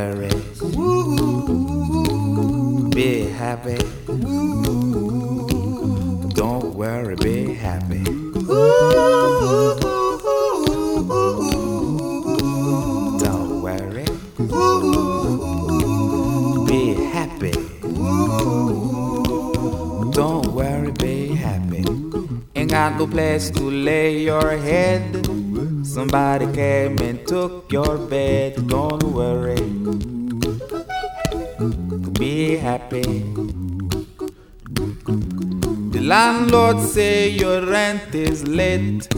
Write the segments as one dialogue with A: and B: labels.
A: Don't. Be happy. Say your rent is late.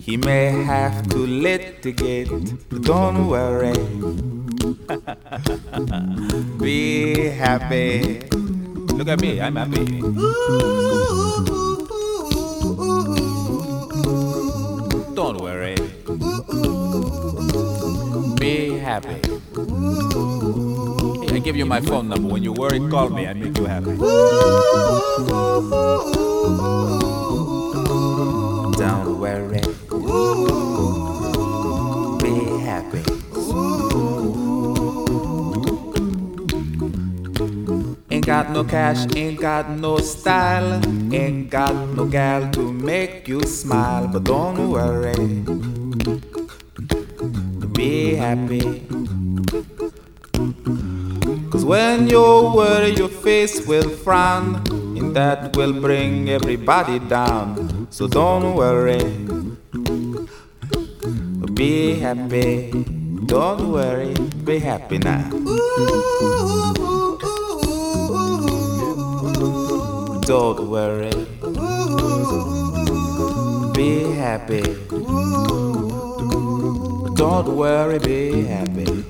A: He may have to litigate. Don't worry. Be happy. Look at me, I'm happy. Don't worry. Be happy. I give you my phone number. When you worry, call me. I make you happy. Don't worry. Be happy. Ain't got no cash, ain't got no style, ain't got no gal to make you smile, but don't worry. Be happy. Cause when you worry, your face will frown, that will bring everybody down. So don't worry. Be happy. Don't worry. Be happy now. Don't worry. Be happy. Don't worry, be happy.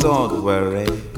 A: Don't worry.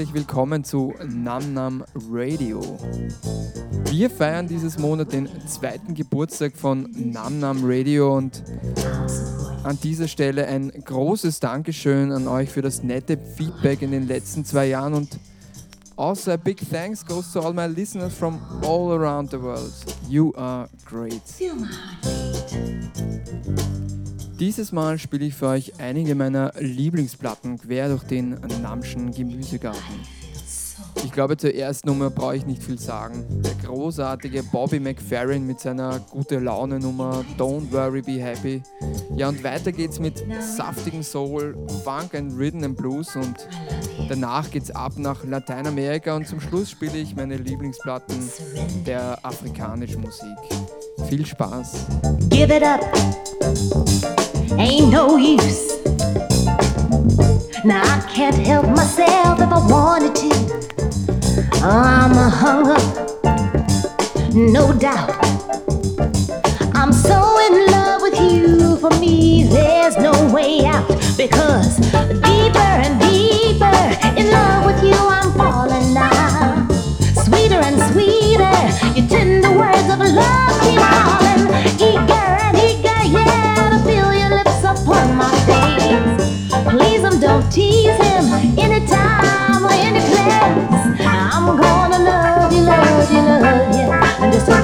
B: Herzlich willkommen zu Nam Nam Radio. Wir feiern dieses Monat den zweiten Geburtstag von Nam Nam Radio und an dieser Stelle ein großes Dankeschön an euch für das nette Feedback in den letzten zwei Jahren und also a big thanks goes to all my listeners from all around the world. You are great. Dieses Mal spiele ich für euch einige meiner Lieblingsplatten quer durch den Namschen Gemüsegarten. Ich glaube, zur ersten Nummer brauche ich nicht viel sagen. Der großartige Bobby McFerrin mit seiner gute Laune Nummer Don't Worry Be Happy. Ja, und weiter geht's mit saftigen Soul, Funk and Rhythm and Blues und danach geht's ab nach Lateinamerika und zum Schluss spiele ich meine Lieblingsplatten der afrikanischen Musik. Viel Spaß.
C: Give it up. Ain't no use. Now I can't help myself if I wanted to. I'm a hunger, no doubt. I'm so in love with you. For me, there's no way out because deeper and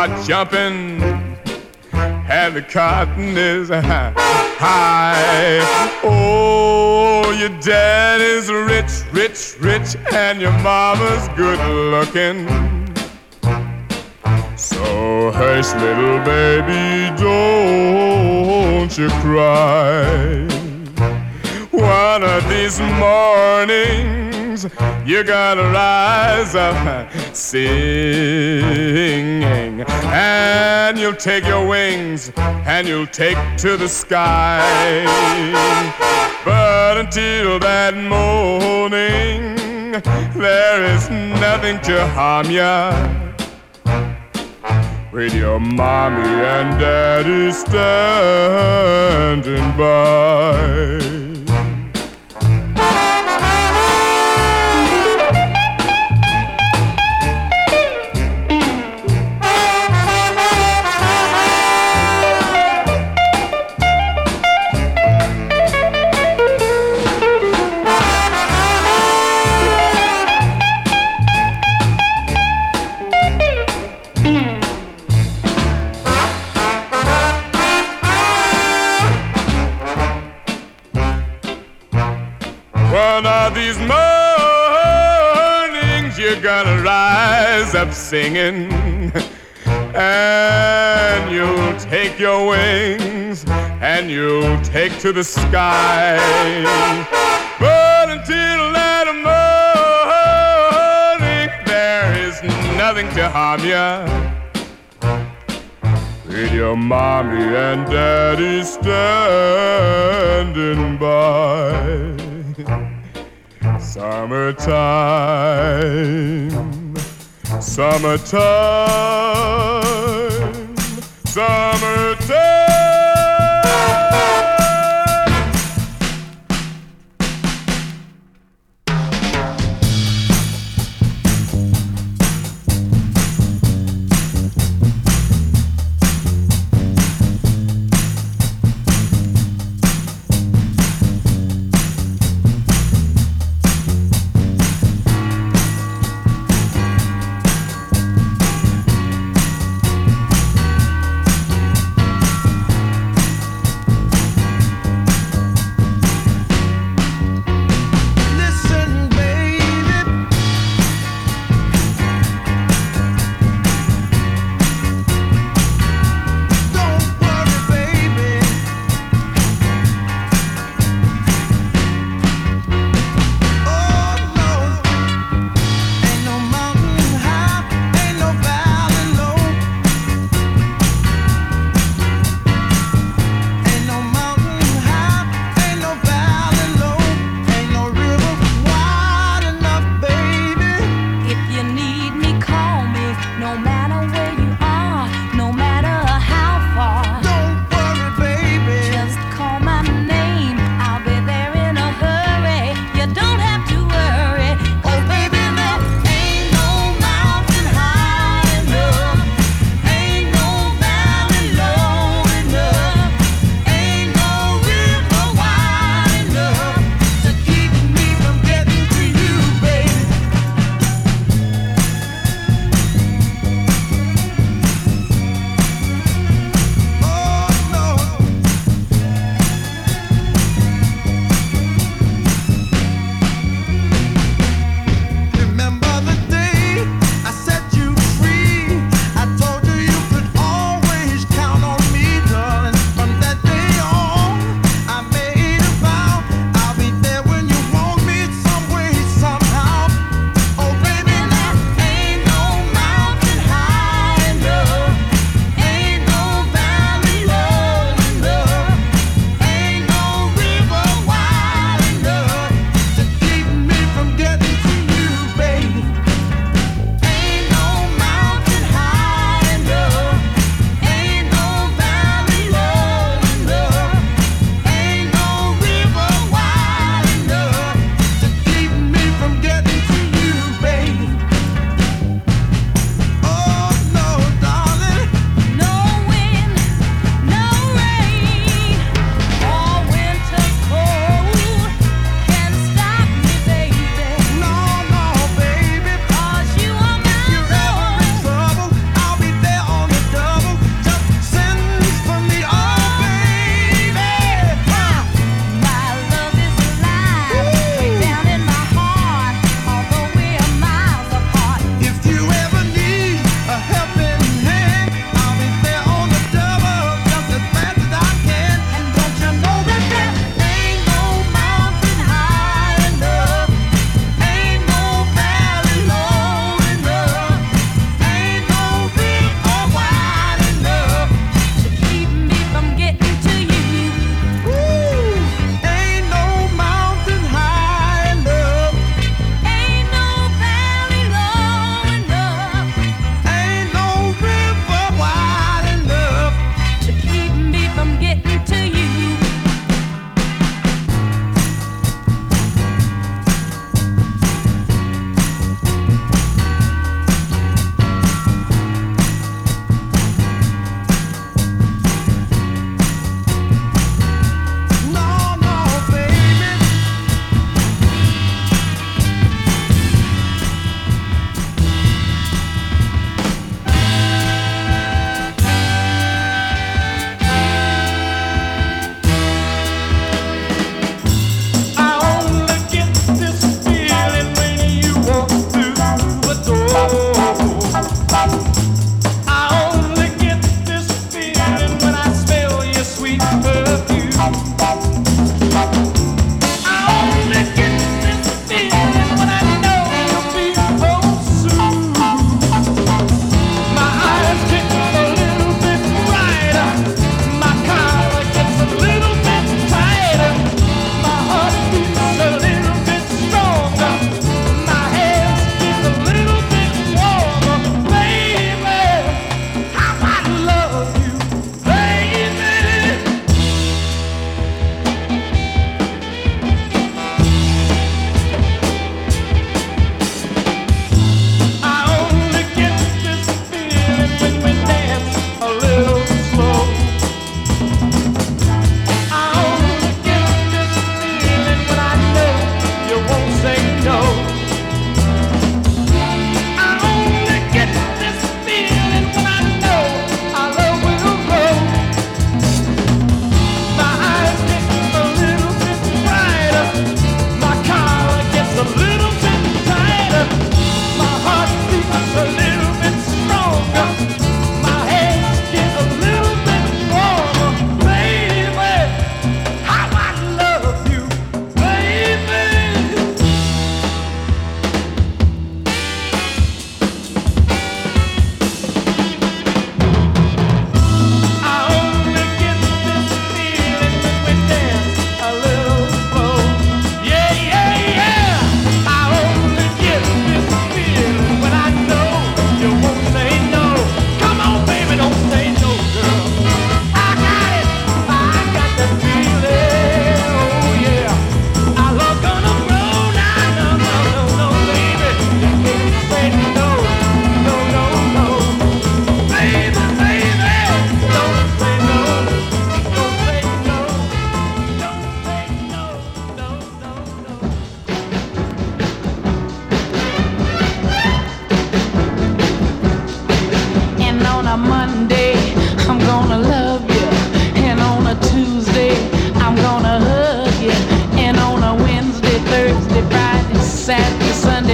C: are
A: jumping and the cotton is high. Oh, your daddy's rich, rich, rich, and your mama's good looking. So hush, little baby, don't you cry. One of these mornings things, you gotta rise up singing. And you'll take your wings and you'll take to the sky. But
D: until that morning, there is nothing to harm ya with your mommy and daddy standing by. You're gonna rise up singing and you'll take your wings and you'll take to the sky. But until that morning, there is nothing to harm you. With your mommy and daddy standing by. Summertime, summertime, summertime.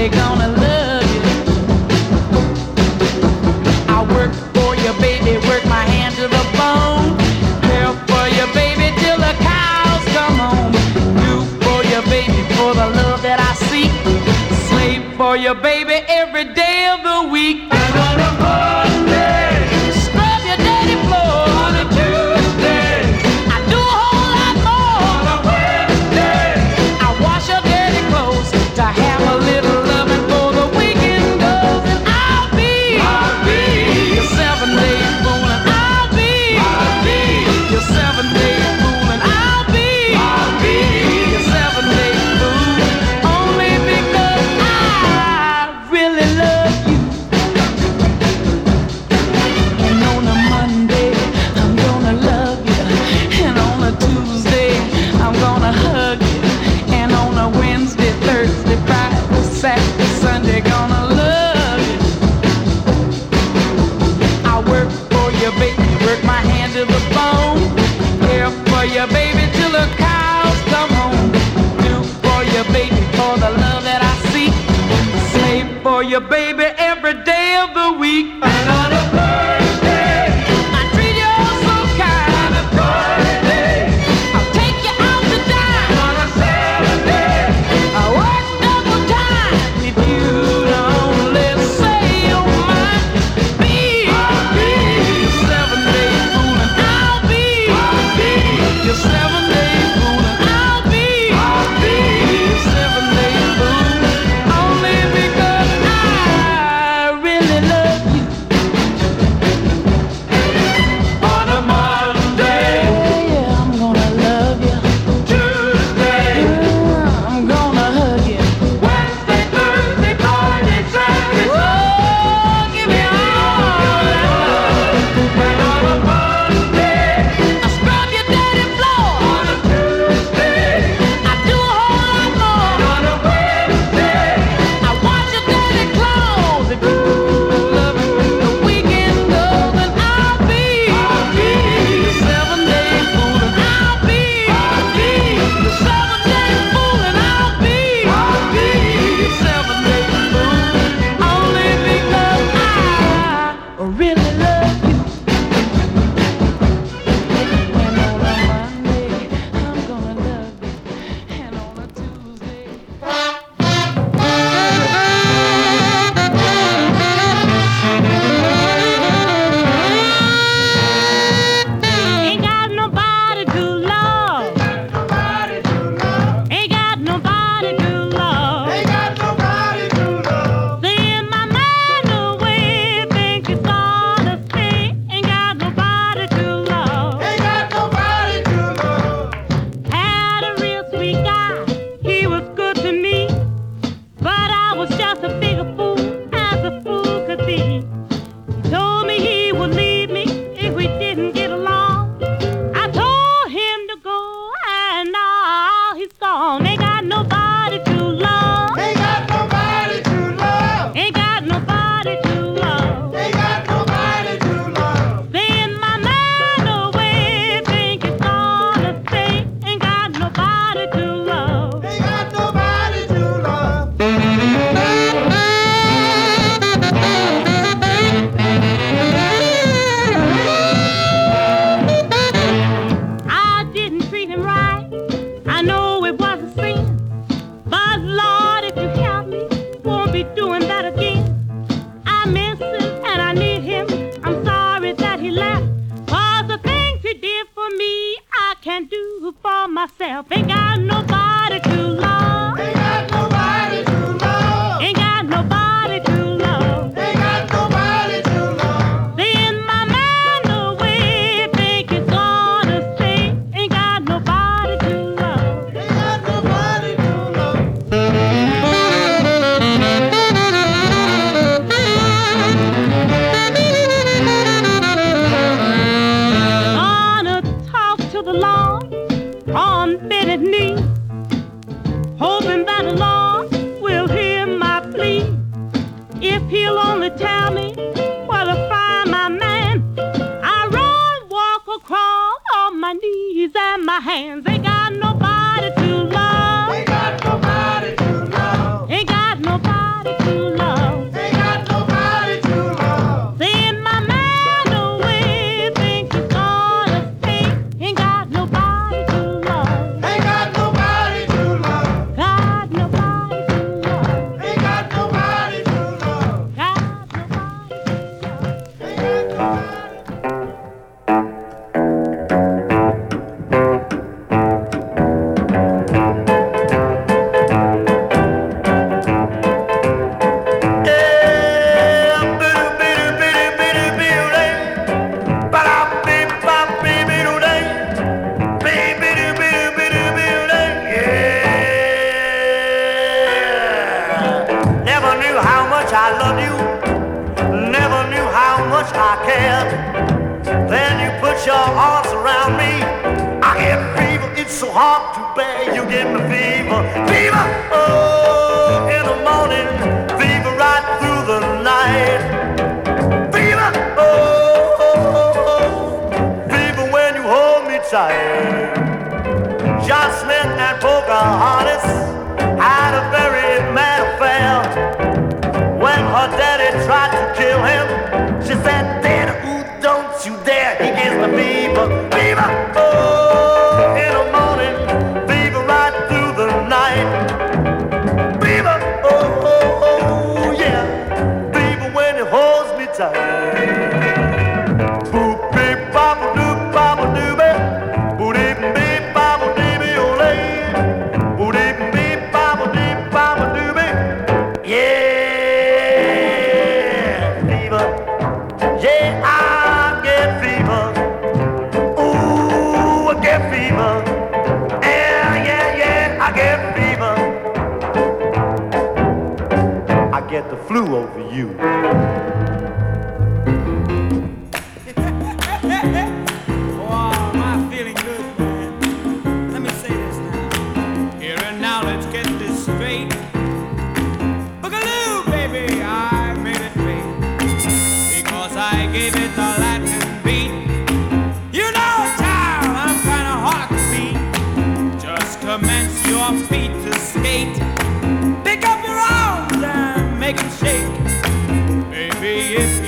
E: take on bad, you give me fever, fever. Oh, in the morning, fever right through the night. Fever, oh, oh, oh. fever when you hold me tight. Jocelyn and Pocahontas had a very mad affair when her daddy tried to kill him.
F: make them shake. Baby, if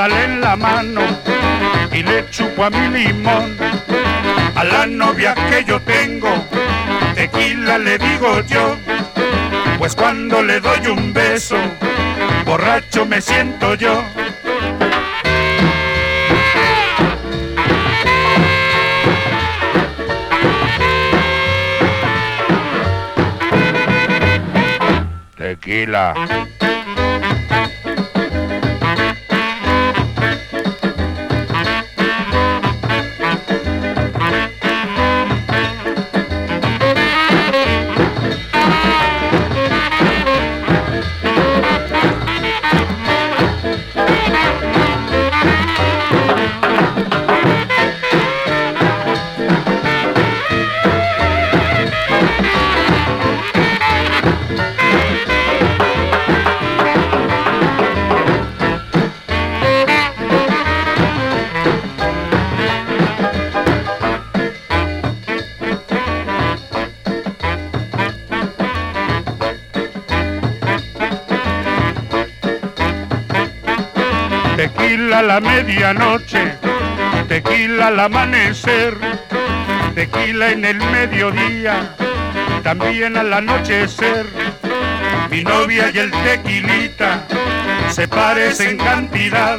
G: pongo sal en la mano y le chupo a mi limón. A la novia que yo tengo, tequila le digo yo. Pues cuando le doy un beso, borracho me siento yo. Tequila. Medianoche, tequila al amanecer, tequila en el mediodía, también al anochecer. Mi novia y el tequilita se parecen cantidad,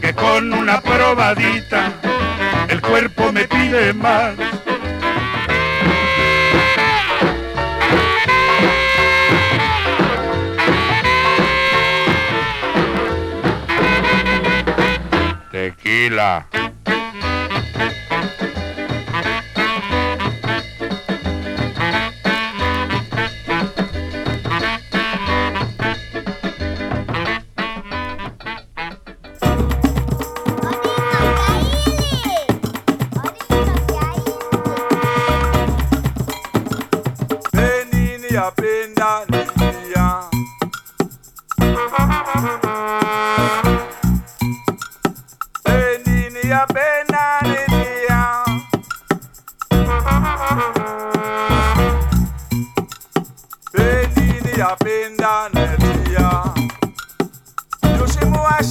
G: que con una probadita el cuerpo me pide más.
D: Águila.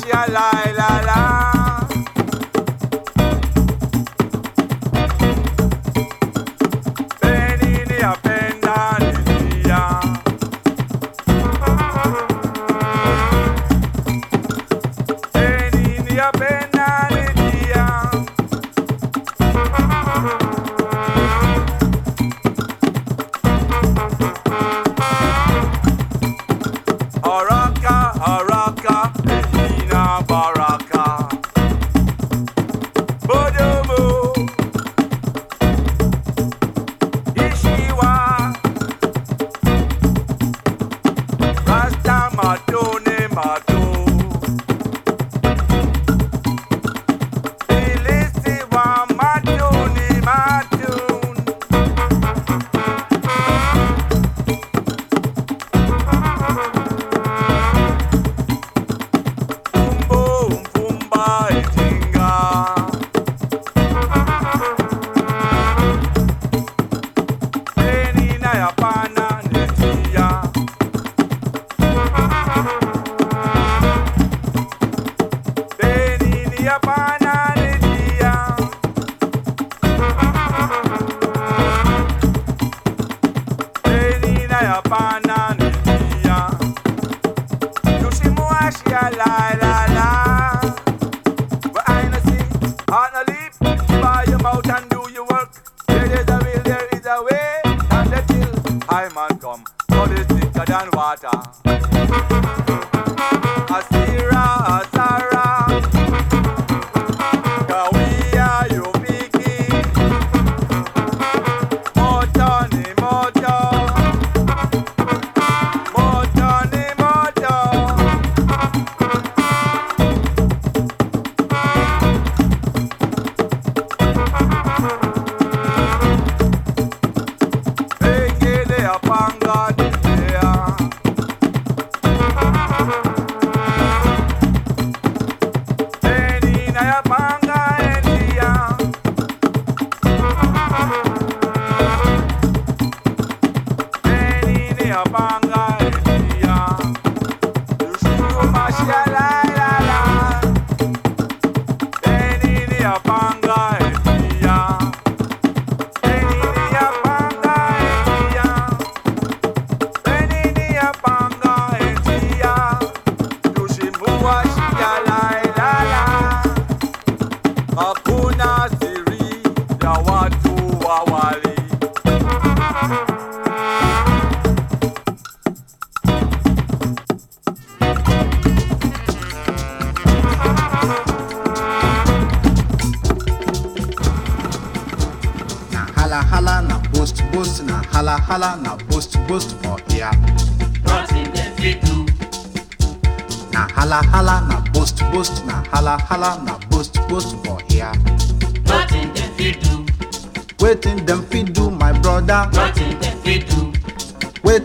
D: La la la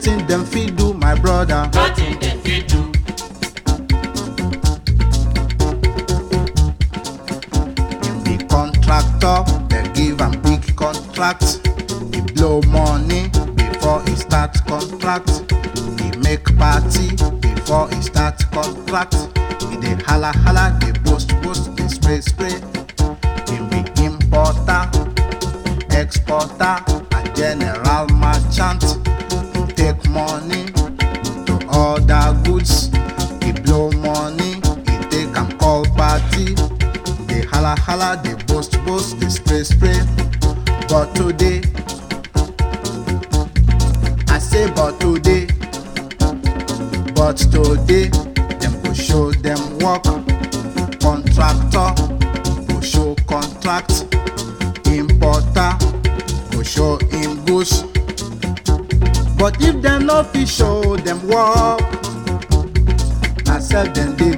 H: nothing dem fit do
I: my brother.
H: nothing dem fit do.
I: Him Be contractor dem give am big contract He blow money before he start contract He make party before he start contract He dey hala hala dey boast boast dey spray spray him be importer exporter and general merchant money. To order goods He blow money. He take am call party. Dey hala hala dey boast boast dey spray spray. But today i say but today. But today dem go show dem work. no fit show dem work. Na
J: self dem dey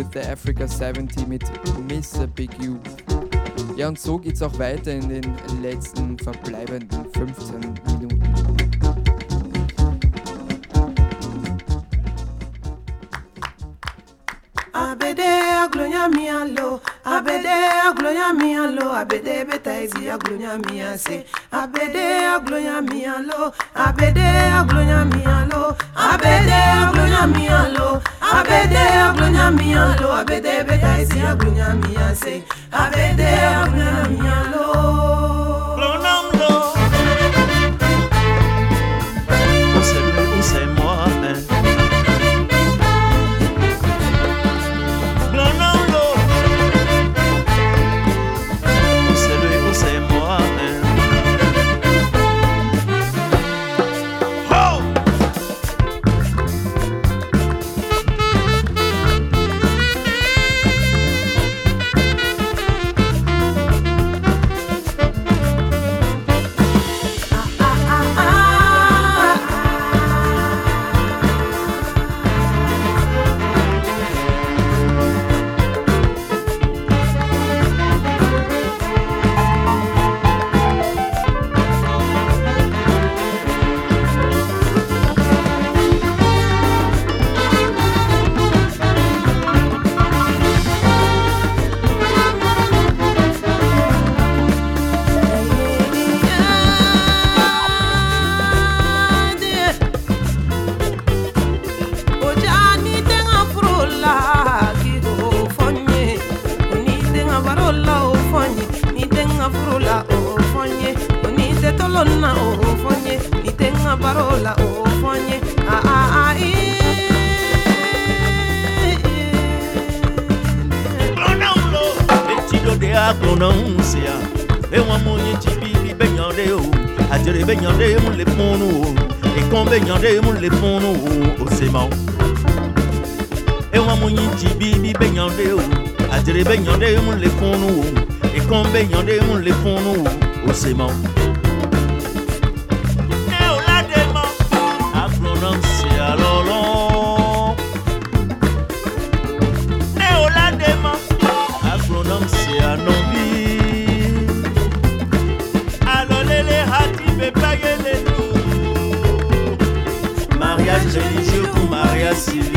J: with the Africa 70 mit Mr. Big Youth. Ja, und so geht's auch weiter in den letzten verbleibenden 15
K: mariage religieux pour mariage civil.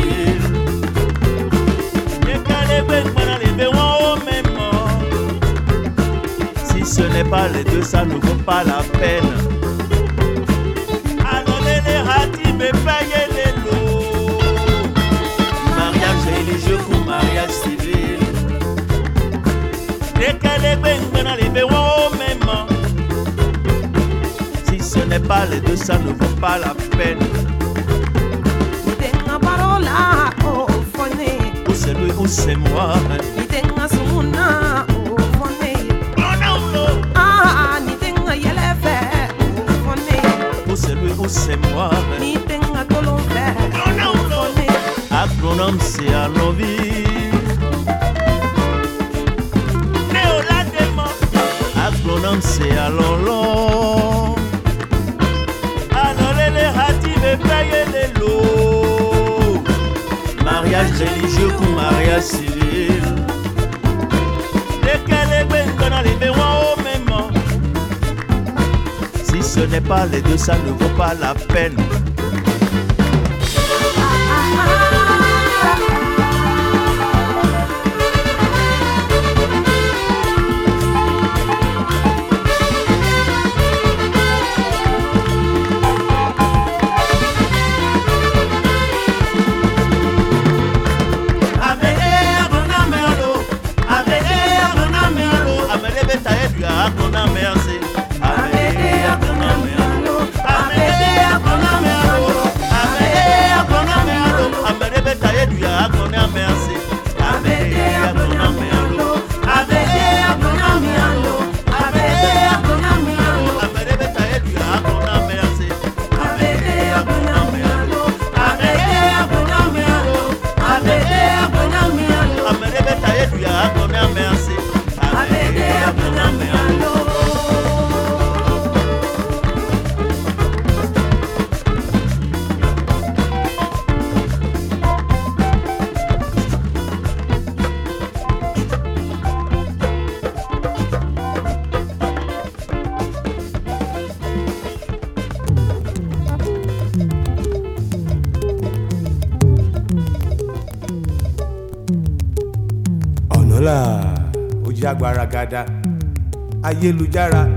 K: Si ce n'est pas les deux, ça ne vaut pas la peine. Annoncer les ratis, mais payer les lots. Mariage religieux pour mariage civil. Décalé, ben, ben, allez, ben, pas, les deux ça ne vaut pas la peine. Ou oh, c'est lui ou oh, c'est moi. Ou oh, c'est lui ou c'est moi. Agronome c'est à nos vies. Agronome c'est à l'olor. Religieux ou mariage civil. Lesquels dans les béwans au même. Si ce n'est pas les deux, ça ne vaut pas la peine.
L: Ayélujára.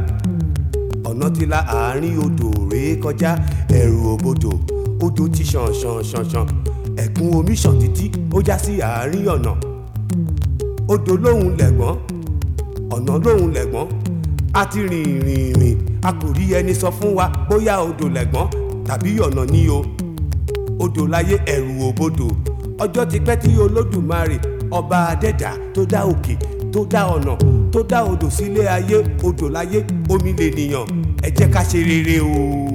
L: Ọ̀nà ti la àárín odò rèé kọjá. Ẹ̀rù òbodò odò ti ṣàn ṣàn ṣàn ṣàn. Ẹ̀kún omi ṣàn títí ó já sí àárín ọ̀nà. Odò lóhùn lẹ̀gbọ́n ọ̀nà lóhùn lẹ̀gbọ́n. A ti rìn rìn rìn. A kò rí ẹni sọ fún wa bóyá odò lẹ̀gbọ́n tàbí ọ̀nà ní o. Odò láyé ẹ̀rù òbodò. Ọjọ́ ti pẹ́ tí olódùmarè ọba adẹ́dà tó dá òkè tó dá ọ̀nà tó dá odò sílé ayé odò láyé omi lè nìyàn. Ẹ jẹ́ ká ṣe rere o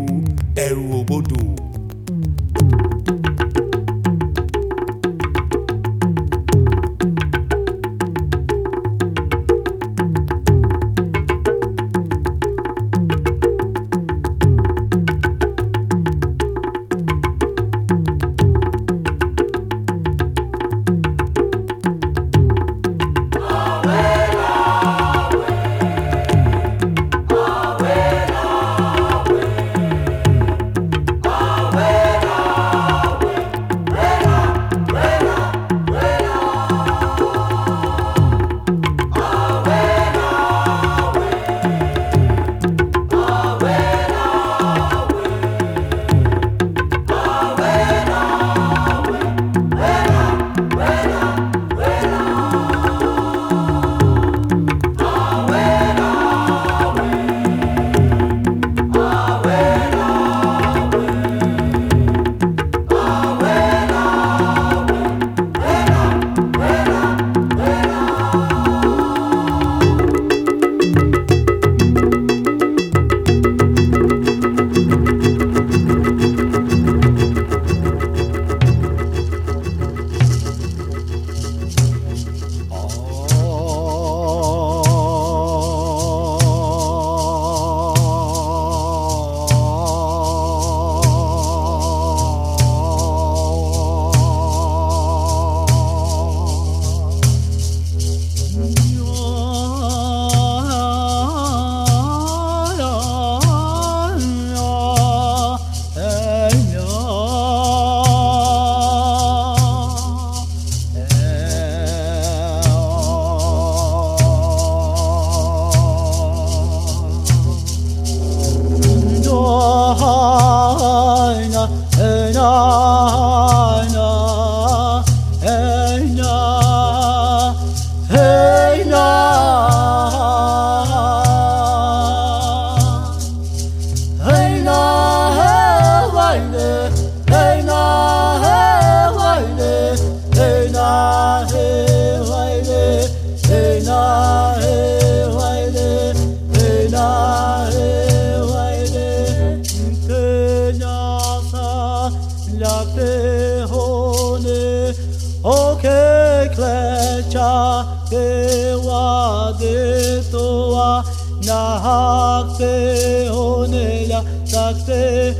L: te onela, tak te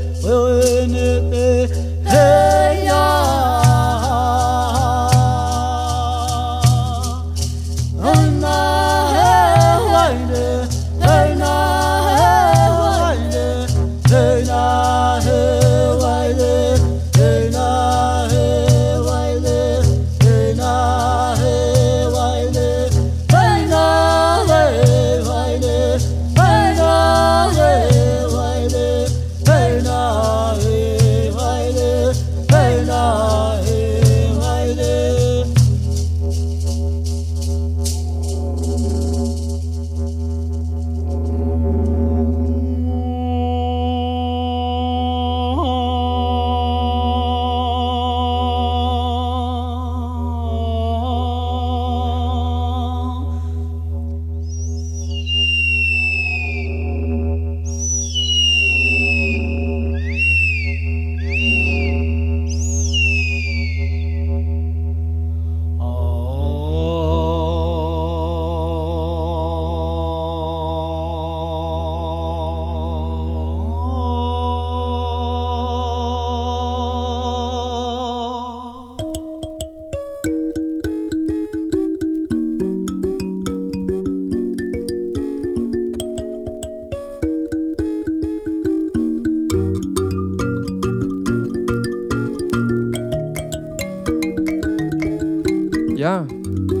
L: Ja,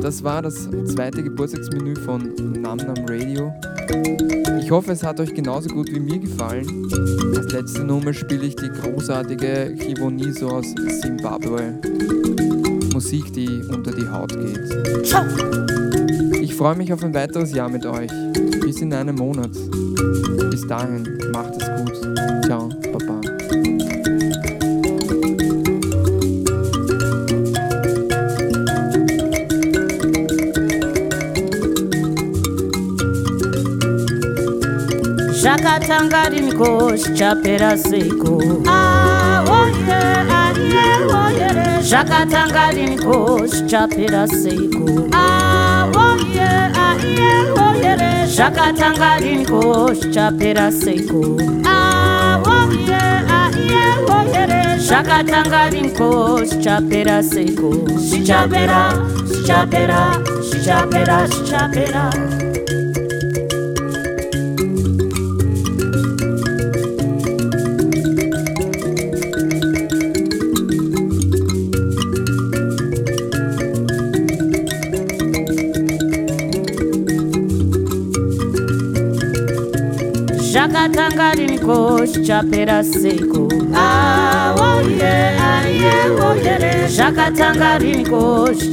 B: das war das zweite Geburtstagsmenü von Nam Nam Radio. Ich hoffe, es hat euch genauso gut wie mir gefallen. Als letzte Nummer spiele ich die großartige Kivoniso aus Zimbabwe. Musik, die unter die Haut geht. Ich freue mich auf ein weiteres Jahr mit euch. Bis in einem Monat. Bis dahin, macht es gut. Ciao, Baba.
M: chatanga riniko chichapera seiko ah, oh ah, oh zvakatanga riniko chichapera seiko ah, oh zvakatanga riniko chichapera seiko zvakatanga riniko chichapera seiko zvichapera zvichapera zvichapera zvichapera chapera seko. Awoye aye woyere zvakatanga riniko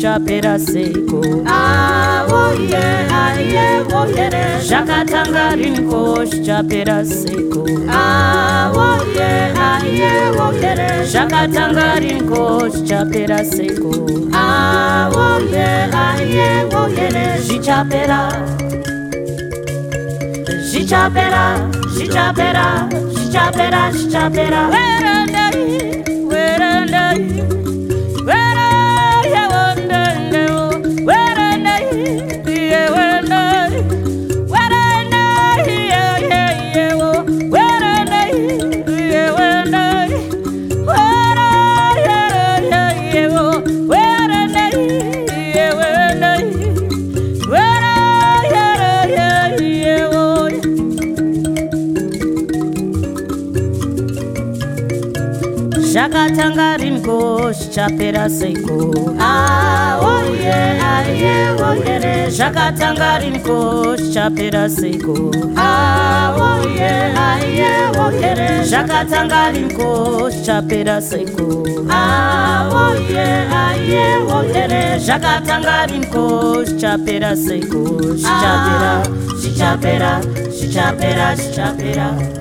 M: chapera seko. Awoye aye woyere zvakatanga riniko chapera seko. Awoye aye woyere zvakatanga riniko chapera seko. Awoye aye woyere zvichapera. Yeah, oh yeah. zvichapera Zhichapera, zhichapera, zhichapera, zhichapera. Werandai, werandai, zvakatanga riniko? Zvichapera seiko? Ah, Aoye aiye oyere zvakatanga riniko? Zvichapera seiko? Ah, Aoye aiye oyere zvakatanga riniko? Zvichapera seiko? Ah, Aoye aiye oyere zvakatanga riniko? Zvichapera seiko? Zvichapera zvichapera zvichapera zvichapera.